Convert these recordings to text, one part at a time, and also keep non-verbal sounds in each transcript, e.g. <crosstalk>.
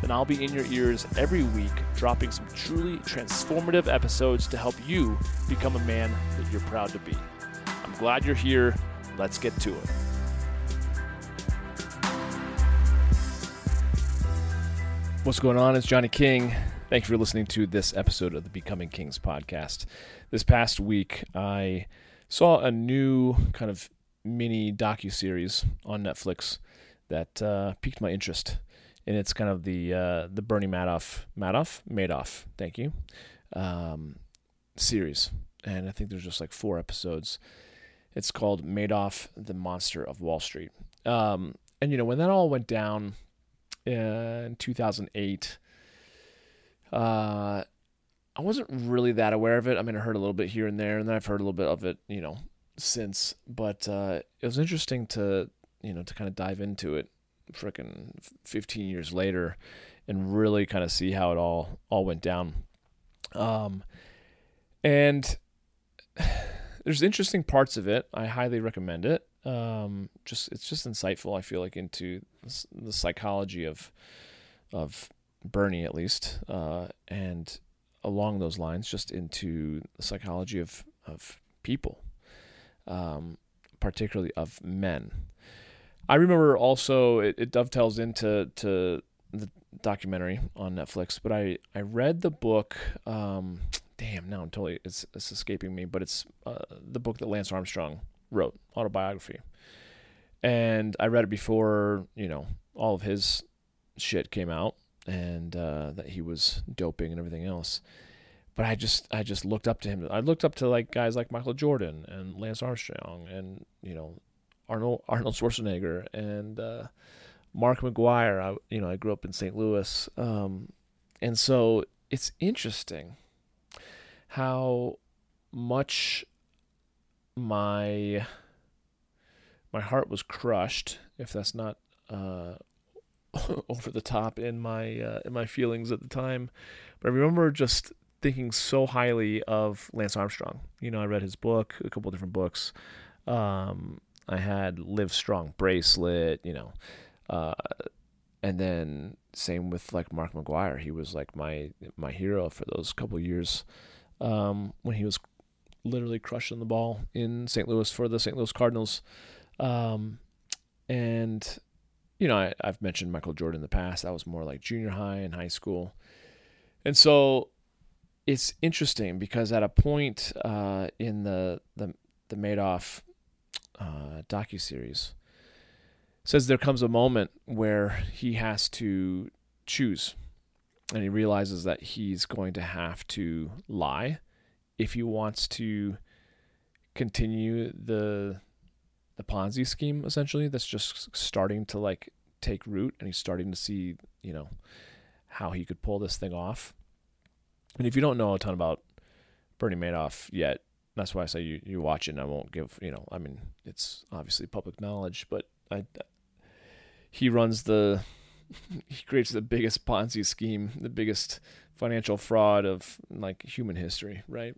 then I'll be in your ears every week, dropping some truly transformative episodes to help you become a man that you're proud to be. I'm glad you're here. Let's get to it. What's going on? It's Johnny King. Thank you for listening to this episode of the Becoming Kings podcast. This past week, I saw a new kind of mini docu series on Netflix that uh, piqued my interest and it's kind of the uh, the Bernie Madoff Madoff Madoff, thank you, um, series, and I think there's just like four episodes. It's called Madoff, the Monster of Wall Street, um, and you know when that all went down in 2008. Uh, I wasn't really that aware of it. I mean, I heard a little bit here and there, and then I've heard a little bit of it, you know, since. But uh, it was interesting to, you know, to kind of dive into it freaking 15 years later and really kind of see how it all all went down. Um, and <sighs> there's interesting parts of it. I highly recommend it. Um, just it's just insightful. I feel like into the psychology of of Bernie at least, uh, and along those lines, just into the psychology of of people, um, particularly of men. I remember also it, it dovetails into to the documentary on Netflix, but I, I read the book. Um, damn, now I'm totally it's it's escaping me, but it's uh, the book that Lance Armstrong wrote, autobiography, and I read it before you know all of his shit came out and uh, that he was doping and everything else. But I just I just looked up to him. I looked up to like guys like Michael Jordan and Lance Armstrong and you know Arnold Arnold Schwarzenegger and uh, Mark McGwire. I you know I grew up in St. Louis, um, and so it's interesting how much my my heart was crushed, if that's not uh, <laughs> over the top in my uh, in my feelings at the time. But I remember just thinking so highly of Lance Armstrong. You know, I read his book, a couple different books. Um, I had Live Strong bracelet, you know, uh, and then same with like Mark McGwire. He was like my my hero for those couple years um, when he was literally crushing the ball in St. Louis for the St. Louis Cardinals. Um, and you know, I, I've mentioned Michael Jordan in the past. That was more like junior high and high school, and so it's interesting because at a point uh, in the the the Madoff uh, docu series says there comes a moment where he has to choose, and he realizes that he's going to have to lie if he wants to continue the the Ponzi scheme essentially that's just starting to like take root and he's starting to see, you know, how he could pull this thing off. And if you don't know a ton about Bernie Madoff yet, that's why I say you, you watch it and I won't give, you know, I mean, it's obviously public knowledge, but I, he runs the, <laughs> he creates the biggest Ponzi scheme, the biggest financial fraud of like human history, right?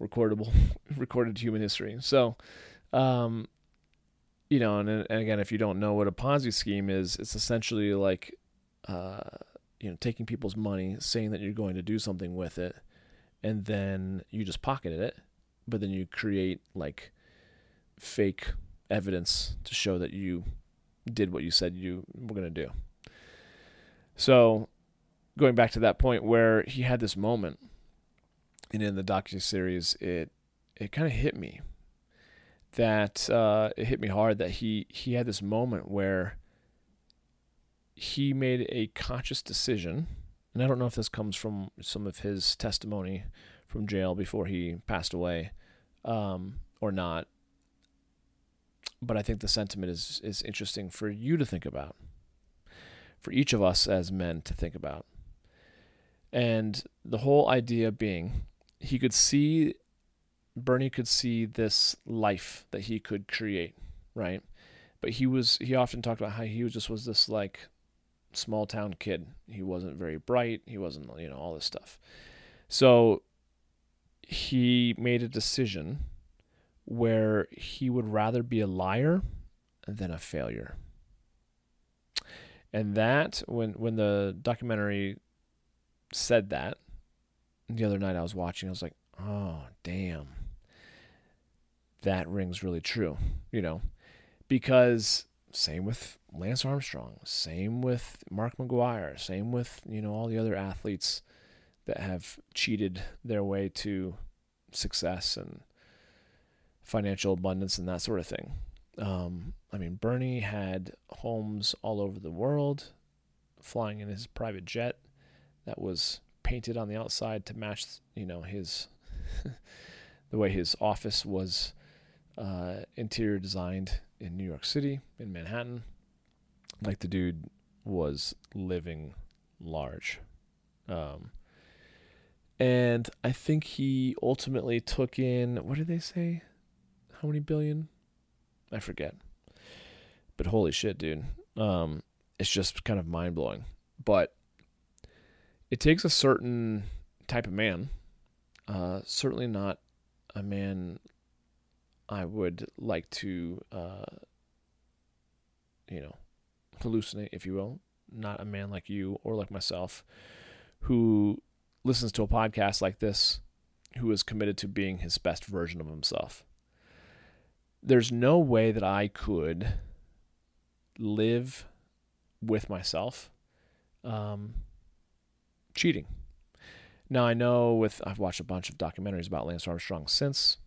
Recordable, <laughs> recorded human history. So, um, you know, and, and again, if you don't know what a Ponzi scheme is, it's essentially like, uh, you know, taking people's money, saying that you're going to do something with it, and then you just pocketed it but then you create like fake evidence to show that you did what you said you were going to do. So, going back to that point where he had this moment, and in the docu series, it it kind of hit me that uh, it hit me hard that he he had this moment where he made a conscious decision, and I don't know if this comes from some of his testimony from jail before he passed away, um, or not. But I think the sentiment is is interesting for you to think about, for each of us as men to think about. And the whole idea being he could see Bernie could see this life that he could create, right? But he was he often talked about how he was just was this like small town kid. He wasn't very bright. He wasn't, you know, all this stuff. So he made a decision where he would rather be a liar than a failure. And that when when the documentary said that the other night I was watching, I was like, "Oh, damn." That rings really true, you know. Because same with Lance Armstrong, same with Mark McGwire, same with, you know, all the other athletes that have cheated their way to success and financial abundance and that sort of thing. Um, I mean, Bernie had homes all over the world, flying in his private jet that was painted on the outside to match, you know, his <laughs> the way his office was uh, interior designed in New York City, in Manhattan. Like the dude was living large. Um, and I think he ultimately took in, what did they say? How many billion? I forget. But holy shit, dude. Um, it's just kind of mind blowing. But it takes a certain type of man. Uh, certainly not a man I would like to, uh, you know, hallucinate, if you will. Not a man like you or like myself who listens to a podcast like this who is committed to being his best version of himself. There's no way that I could live with myself um, cheating. Now I know with I've watched a bunch of documentaries about Lance Armstrong since.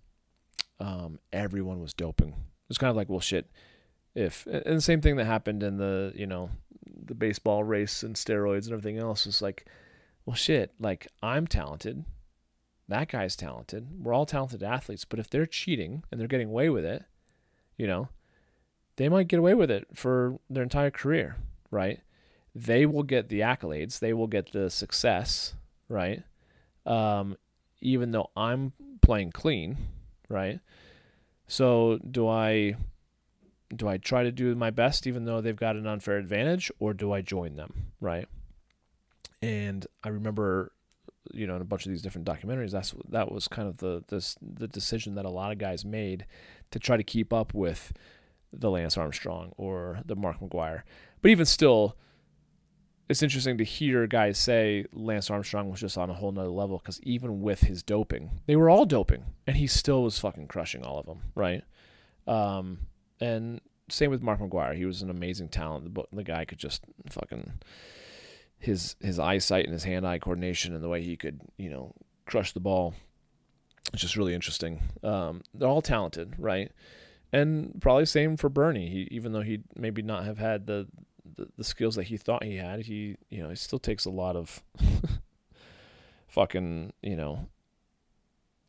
Um, everyone was doping. It's kind of like, well, shit. If and the same thing that happened in the you know the baseball race and steroids and everything else is like well, shit, like I'm talented. That guy's talented. We're all talented athletes. But if they're cheating and they're getting away with it, you know, they might get away with it for their entire career, right? They will get the accolades, they will get the success, right? Um, even though I'm playing clean, right? So do I do I try to do my best even though they've got an unfair advantage or do I join them, right? And I remember, you know, in a bunch of these different documentaries, that's that was kind of the this the decision that a lot of guys made to try to keep up with the Lance Armstrong or the Mark McGwire. But even still, it's interesting to hear guys say Lance Armstrong was just on a whole nother level because even with his doping, they were all doping, and he still was fucking crushing all of them, right? Um, and same with Mark McGwire. He was an amazing talent. The, the guy could just fucking his his eyesight and his hand eye coordination and the way he could you know crush the ball. It's just really interesting. Um, they're all talented, right? And probably same for Bernie. He, even though he maybe not have had the, the, the skills that he thought he had, he you know he still takes a lot of <laughs> fucking you know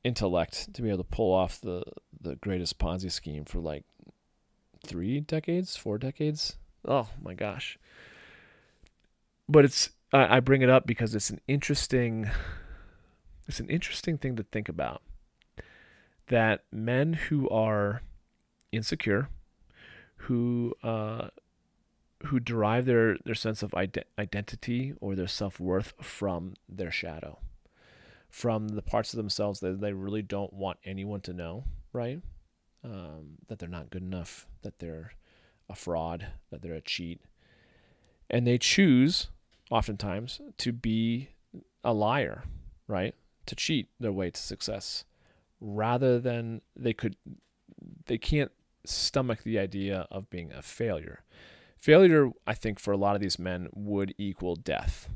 intellect to be able to pull off the the greatest Ponzi scheme for like three decades, four decades. Oh my gosh but it's I, bring it up because it's an interesting it's an interesting thing to think about. That men who are insecure who uh, who derive their, their sense of ide- identity or their self-worth from their shadow from the parts of themselves that they really don't want anyone to know right? Um, that they're not good enough that they're a fraud that they're a cheat. And they choose oftentimes to be a liar, right? To cheat their way to success rather than they could they can't stomach the idea of being a failure. Failure, I think, for a lot of these men would equal death,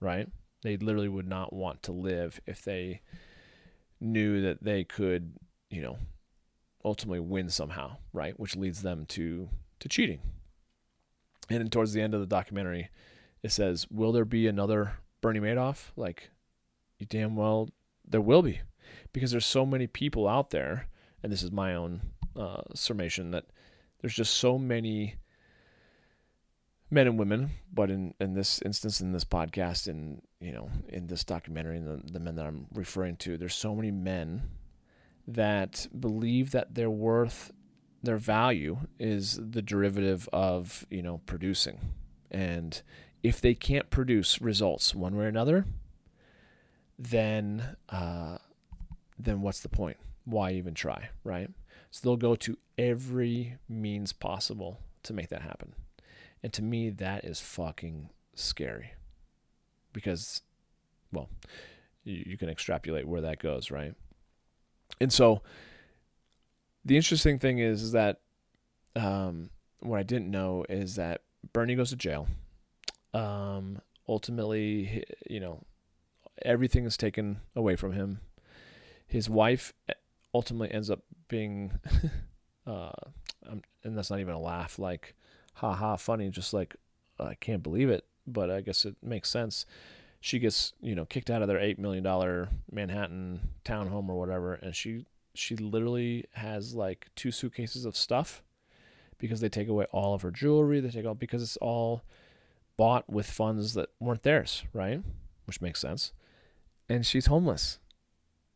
right? They literally would not want to live if they knew that they could, you know, ultimately win somehow, right? Which leads them to to cheating. And towards the end of the documentary, it says, "Will there be another Bernie Madoff?" Like, you damn well there will be, because there's so many people out there, and this is my own uh, summation that there's just so many men and women, but in, in this instance, in this podcast, in you know, in this documentary, the, the men that I'm referring to, there's so many men that believe that their worth, their value, is the derivative of you know producing, and if they can't produce results one way or another, then uh, then what's the point? Why even try, right? So they'll go to every means possible to make that happen. And to me, that is fucking scary. Because, well, you, you can extrapolate where that goes, right? And so the interesting thing is, is that um, what I didn't know is that Bernie goes to jail. Um, ultimately, you know, everything is taken away from him. His wife eh, ultimately ends up being, <laughs> uh, and that's not even a laugh, like, ha ha, funny, just like, I can't believe it, but I guess it makes sense. She gets, you know, kicked out of their $8 million Manhattan townhome or whatever, and she, she literally has like two suitcases of stuff because they take away all of her jewelry. They take all, because it's all bought with funds that weren't theirs, right? Which makes sense. And she's homeless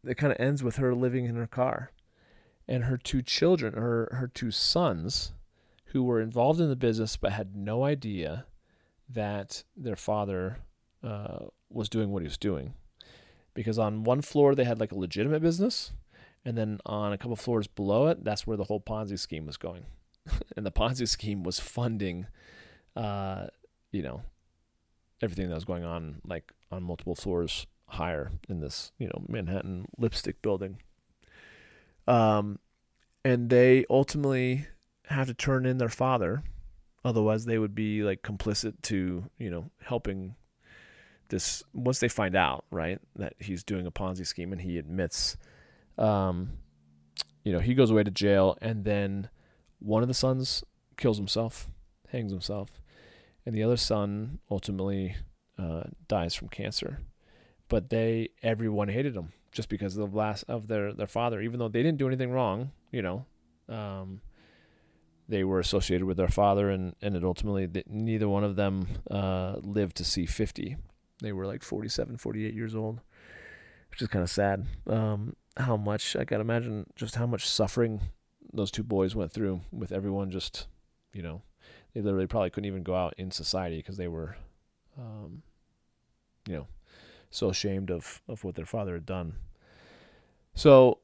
it kind of ends with her living in her car and her two children her her two sons who were involved in the business but had no idea that their father uh, was doing what he was doing because on one floor they had like a legitimate business and then on a couple floors below it that's where the whole ponzi scheme was going <laughs> and the ponzi scheme was funding uh, you know everything that was going on like on multiple floors higher in this, you know, Manhattan lipstick building. Um, and they ultimately have to turn in their father, otherwise they would be like complicit to, you know, helping this once they find out, right, that he's doing a Ponzi scheme and he admits um you know, he goes away to jail. And then one of the sons kills himself, hangs himself, and the other son ultimately uh, dies from cancer but they everyone hated them just because of the last of their their father, even though they didn't do anything wrong. You know, um, they were associated with their father, and and it ultimately neither one of them uh, lived to see fifty. They were like 47, 48 years old, which is kind of sad. Um, how much I can imagine just how much suffering those two boys went through with everyone just, you know, they literally probably couldn't even go out in society because they were, um, you know, so ashamed of, of what their father had done. So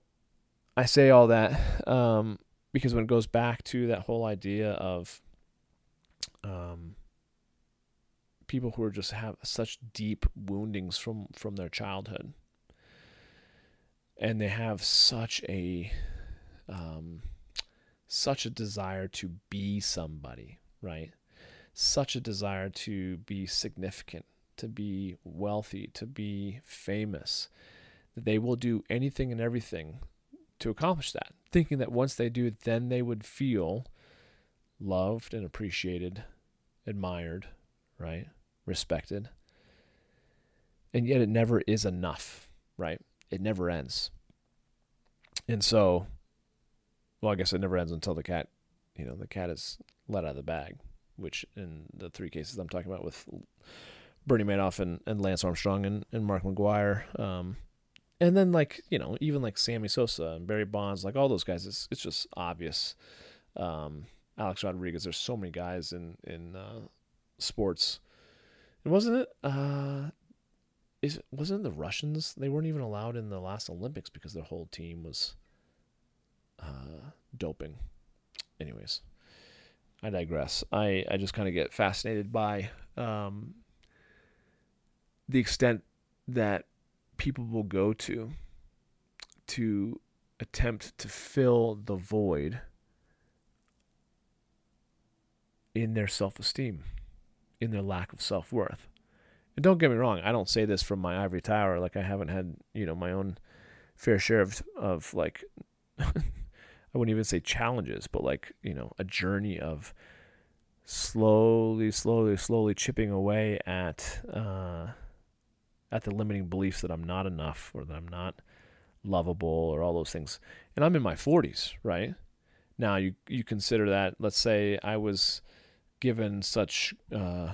I say all that um, because when it goes back to that whole idea of um, people who are just have such deep woundings from, from their childhood, and they have such a um, such a desire to be somebody, right? Such a desire to be significant, to be wealthy, to be famous, that they will do anything and everything to accomplish that, thinking that once they do, then they would feel loved and appreciated, admired, right? Respected. And yet it never is enough, right? It never ends. And so, well, I guess it never ends until the cat, you know, the cat is let out of the bag, which in the three cases I'm talking about with Bernie Madoff and, and Lance Armstrong and, and Mark McGwire. Um, and then like, you know, even like Sammy Sosa and Barry Bonds, like all those guys, it's, it's just obvious. Um, Alex Rodriguez, there's so many guys in, in, uh, sports. And wasn't it, uh, is wasn't it the Russians? They weren't even allowed in the last Olympics because their whole team was, uh, doping. Anyways, I digress. I, I just kind of get fascinated by, um, the extent that people will go to to attempt to fill the void in their self esteem, in their lack of self worth. And don't get me wrong, I don't say this from my ivory tower. Like I haven't had, you know, my own fair share of of like <laughs> I wouldn't even say challenges, but like, you know, a journey of slowly, slowly, slowly chipping away at uh at the limiting beliefs that I'm not enough or that I'm not lovable or all those things. And I'm in my 40s, right? Now you you consider that let's say I was given such uh,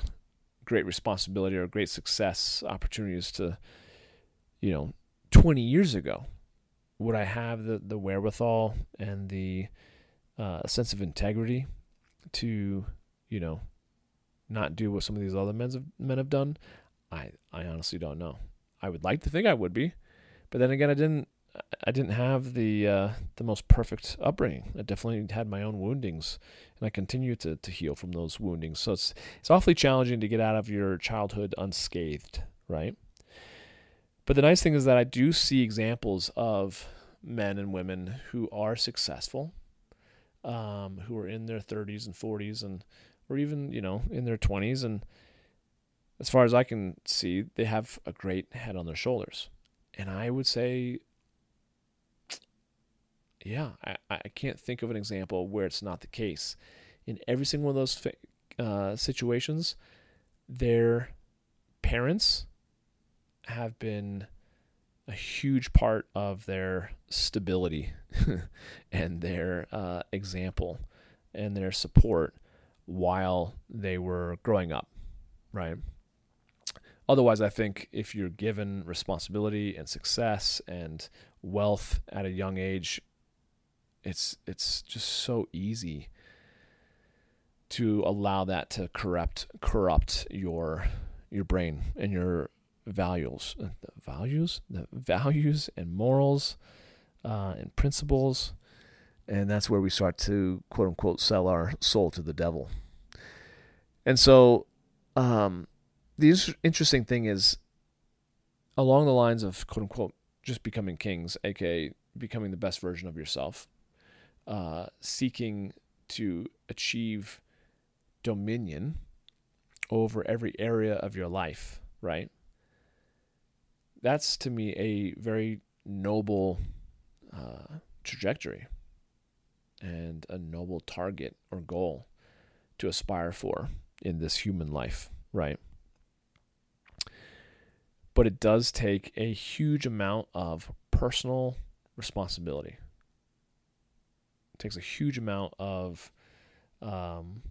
great responsibility or great success opportunities to, you know, 20 years ago, would I have the, the wherewithal and the uh, sense of integrity to, you know, not do what some of these other men have, men have done? I, I honestly don't know. I would like to think I would be, but then again, I didn't. I didn't have the uh, the most perfect upbringing. I definitely had my own woundings, and I continue to to heal from those woundings. So it's it's awfully challenging to get out of your childhood unscathed, right? But the nice thing is that I do see examples of men and women who are successful, um, who are in their 30s and 40s, and or even you know in their 20s, and as far as I can see, they have a great head on their shoulders. And I would say, yeah, I, I can't think of an example where it's not the case. In every single one of those uh, situations, their parents have been a huge part of their stability <laughs> and their uh, example and their support while they were growing up, right? Otherwise, I think if you're given responsibility and success and wealth at a young age, it's it's just so easy to allow that to corrupt corrupt your your brain and your values, uh, the values, the values and morals uh, and principles, and that's where we start to quote unquote sell our soul to the devil. And so, um, the interesting thing is along the lines of quote unquote just becoming kings, aka becoming the best version of yourself, uh, seeking to achieve dominion over every area of your life, right? That's to me a very noble uh, trajectory and a noble target or goal to aspire for in this human life, right? but it does take a huge amount of personal responsibility. It takes a huge amount of um,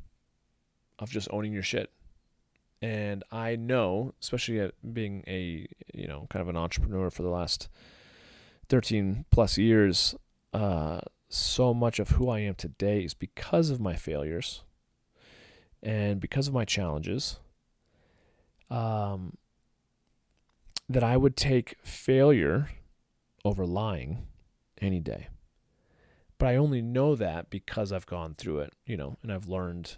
of just owning your shit. And I know, especially at being a you know kind of an entrepreneur for the last thirteen plus years, uh, so much of who I am today is because of my failures and because of my challenges. Um, that I would take failure over lying any day. But I only know that because I've gone through it, you know, and I've learned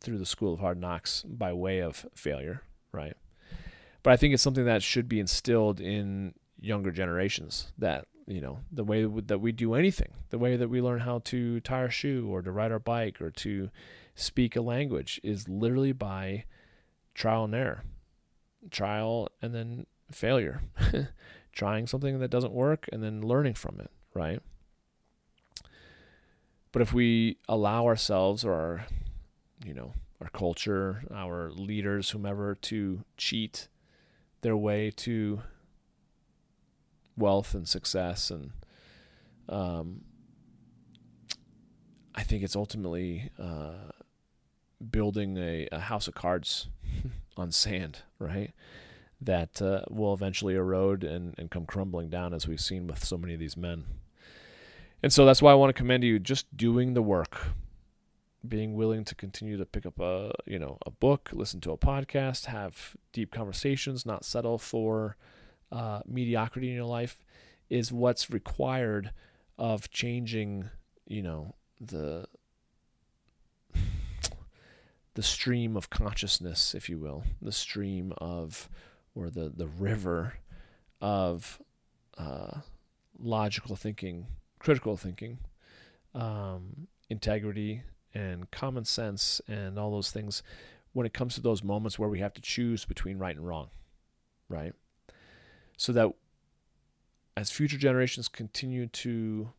through the school of hard knocks by way of failure, right? But I think it's something that should be instilled in younger generations that, you know, the way that we do anything, the way that we learn how to tie our shoe or to ride our bike or to speak a language is literally by trial and error. Trial and then failure, <laughs> trying something that doesn't work and then learning from it, right? But if we allow ourselves or our, you know, our culture, our leaders, whomever, to cheat their way to wealth and success, and um, I think it's ultimately uh, building a, a house of cards <laughs> on sand, right? that uh, will eventually erode and, and come crumbling down as we've seen with so many of these men. And so that's why I want to commend you just doing the work, being willing to continue to pick up a you know a book, listen to a podcast, have deep conversations, not settle for uh, mediocrity in your life, is what's required of changing you know the the stream of consciousness, if you will, the stream of or the, the river of uh, logical thinking, critical thinking, um, integrity, and common sense, and all those things when it comes to those moments where we have to choose between right and wrong, right? So that as future generations continue to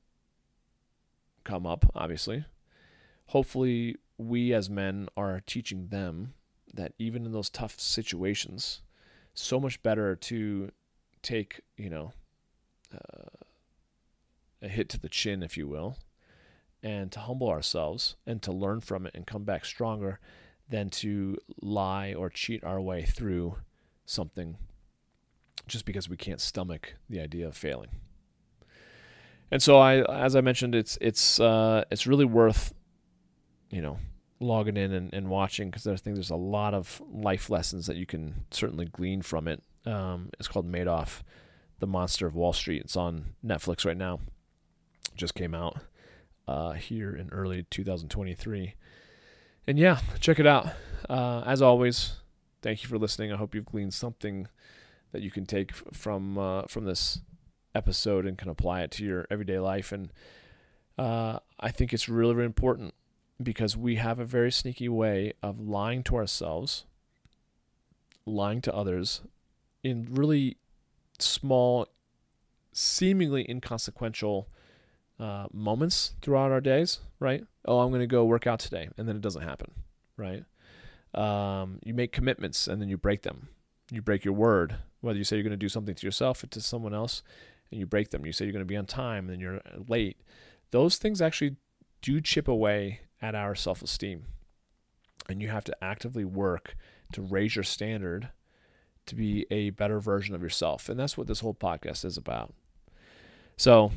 come up, obviously, hopefully we as men are teaching them that even in those tough situations, so much better to take, you know, uh, a hit to the chin, if you will, and to humble ourselves and to learn from it and come back stronger than to lie or cheat our way through something just because we can't stomach the idea of failing. And so I as I mentioned it's it's uh, it's really worth you know logging in and, and watching because I think there's a lot of life lessons that you can certainly glean from it. Um, it's called Madoff, the Monster of Wall Street. It's on Netflix right now. Just came out uh, here in early 2023. And yeah, check it out. Uh, as always, thank you for listening. I hope you've gleaned something that you can take from uh, from this episode and can apply it to your everyday life. And uh, I think it's really, really important because we have a very sneaky way of lying to ourselves, lying to others in really small, seemingly inconsequential uh, moments throughout our days, right? Oh, I'm going to go work out today, and then it doesn't happen, right? Um, you make commitments and then you break them. You break your word, whether you say you're going to do something to yourself or to someone else, and you break them. You say you're going to be on time and then you're late. Those things actually do chip away at our self esteem. And you have to actively work to raise your standard to be a better version of yourself. And that's what this whole podcast is about. So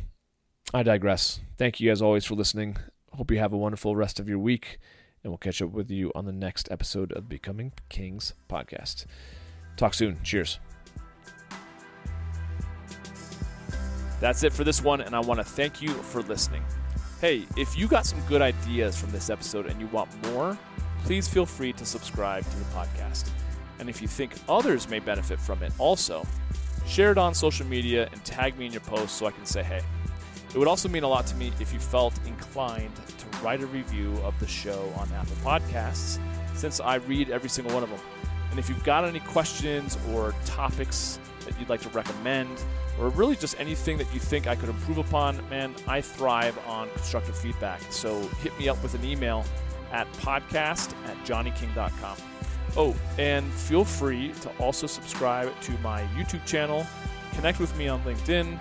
I digress. Thank you as always for listening. Hope you have a wonderful rest of your week. And we'll catch up with you on the next episode of Becoming Kings podcast. Talk soon. Cheers. That's it for this one, and I want to thank you for listening. Hey, if you got some good ideas from this episode and you want more, please feel free to subscribe to the podcast. And if you think others may benefit from it also, share it on social media and tag me in your post so I can say hey. It would also mean a lot to me if you felt inclined to write a review of the show on Apple Podcasts, since I read every single one of them. And if you've got any questions or topics that you'd like to recommend, or really just anything that you think I could improve upon, man, I thrive on constructive feedback. So hit me up with an email at podcast at johnnyking.com. Oh, and feel free to also subscribe to my YouTube channel, connect with me on LinkedIn,